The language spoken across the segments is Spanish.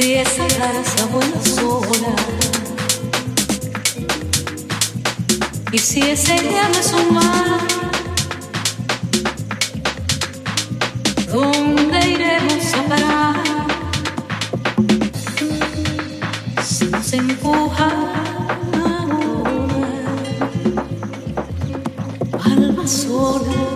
Si esa garza vuela sola y si ese llama es un ¿dónde iremos a parar? Si nos empuja ahora, alma sola.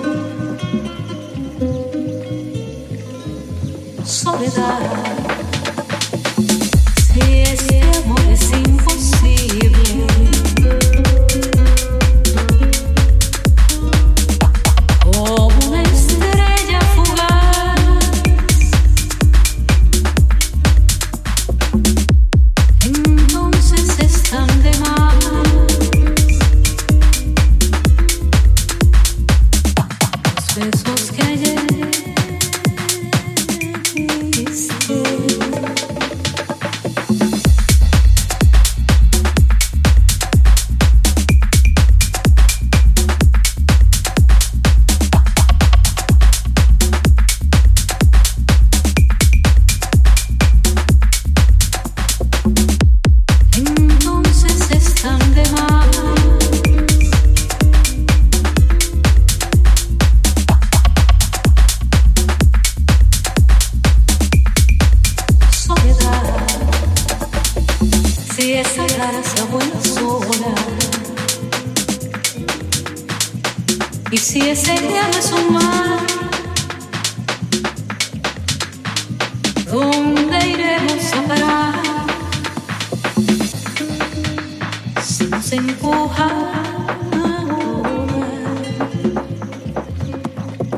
empujan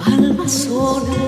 almas solas.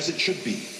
as it should be.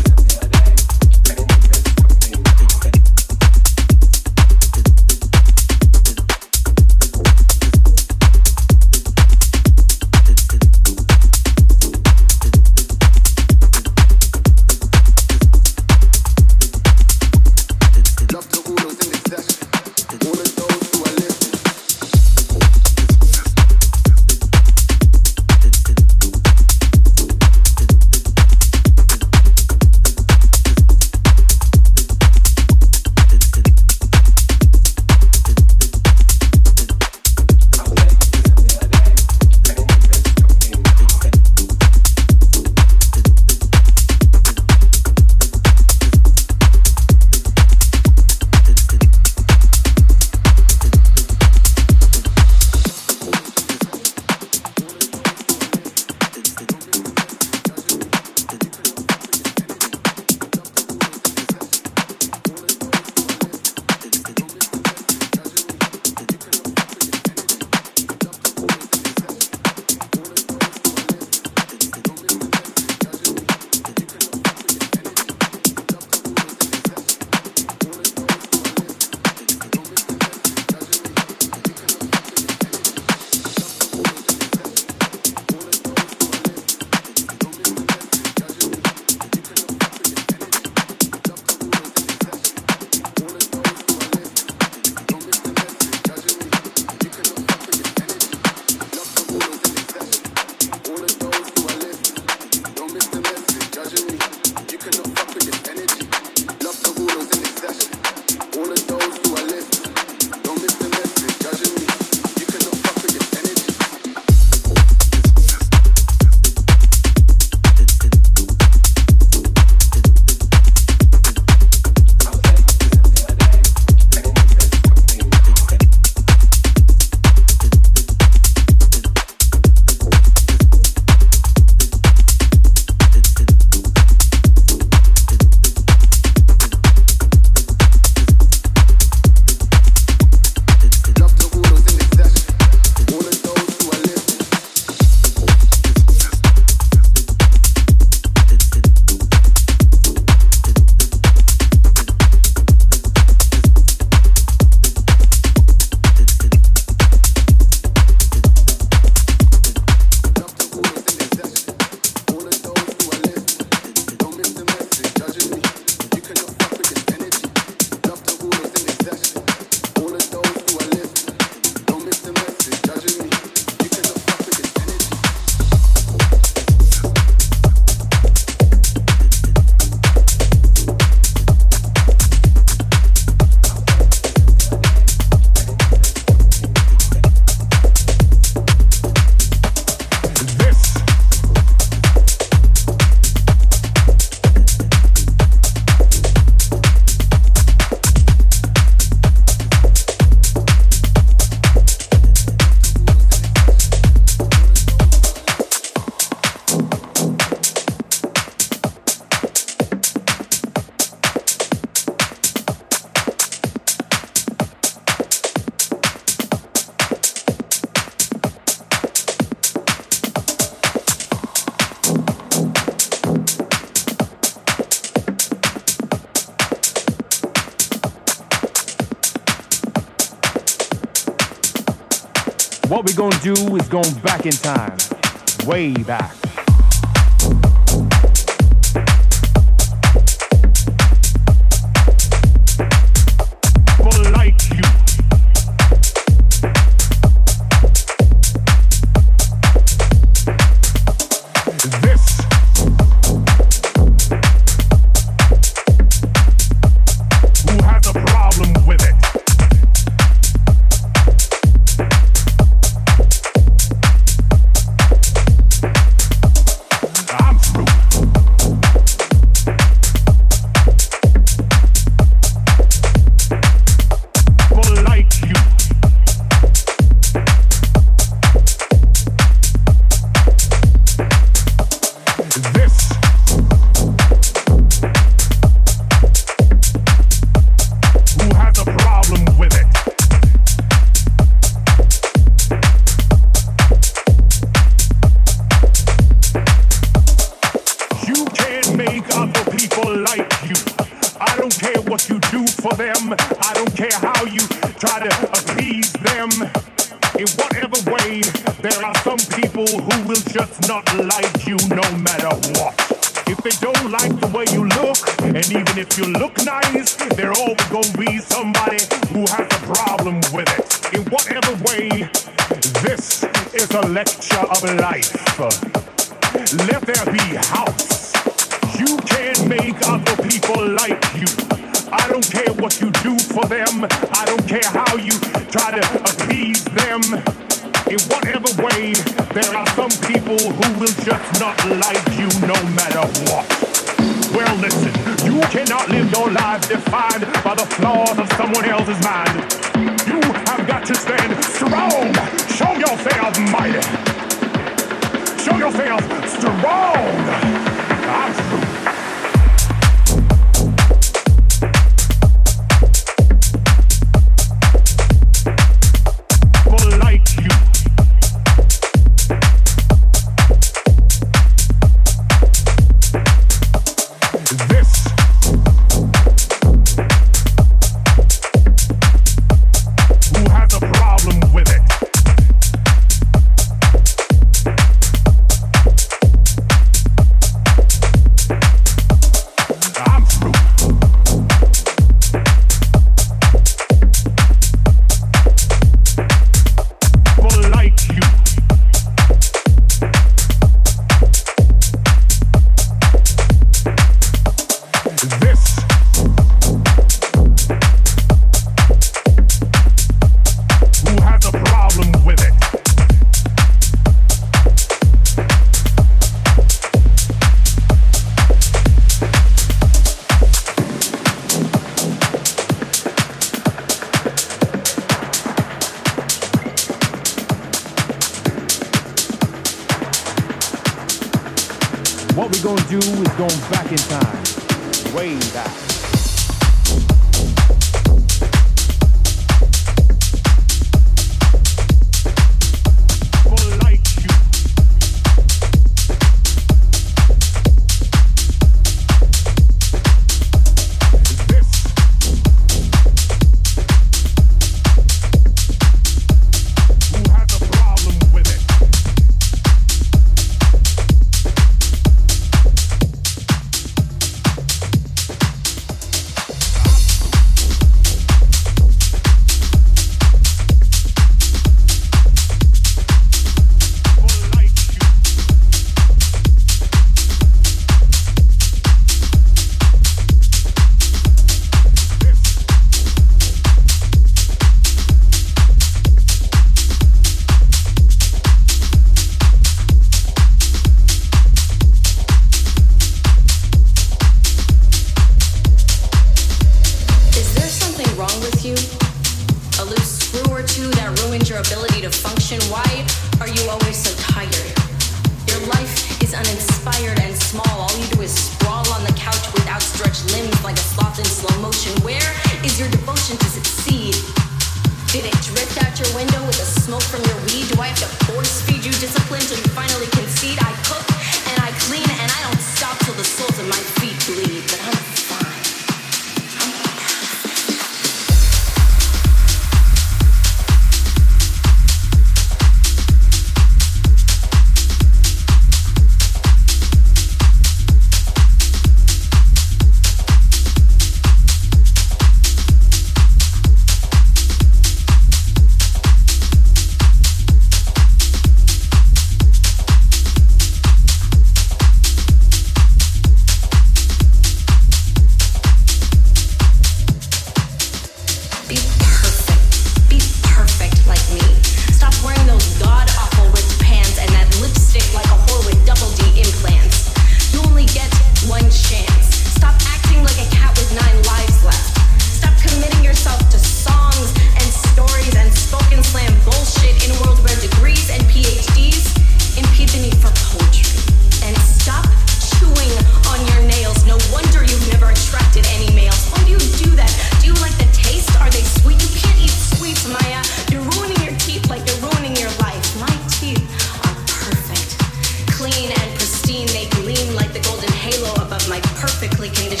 quickly came to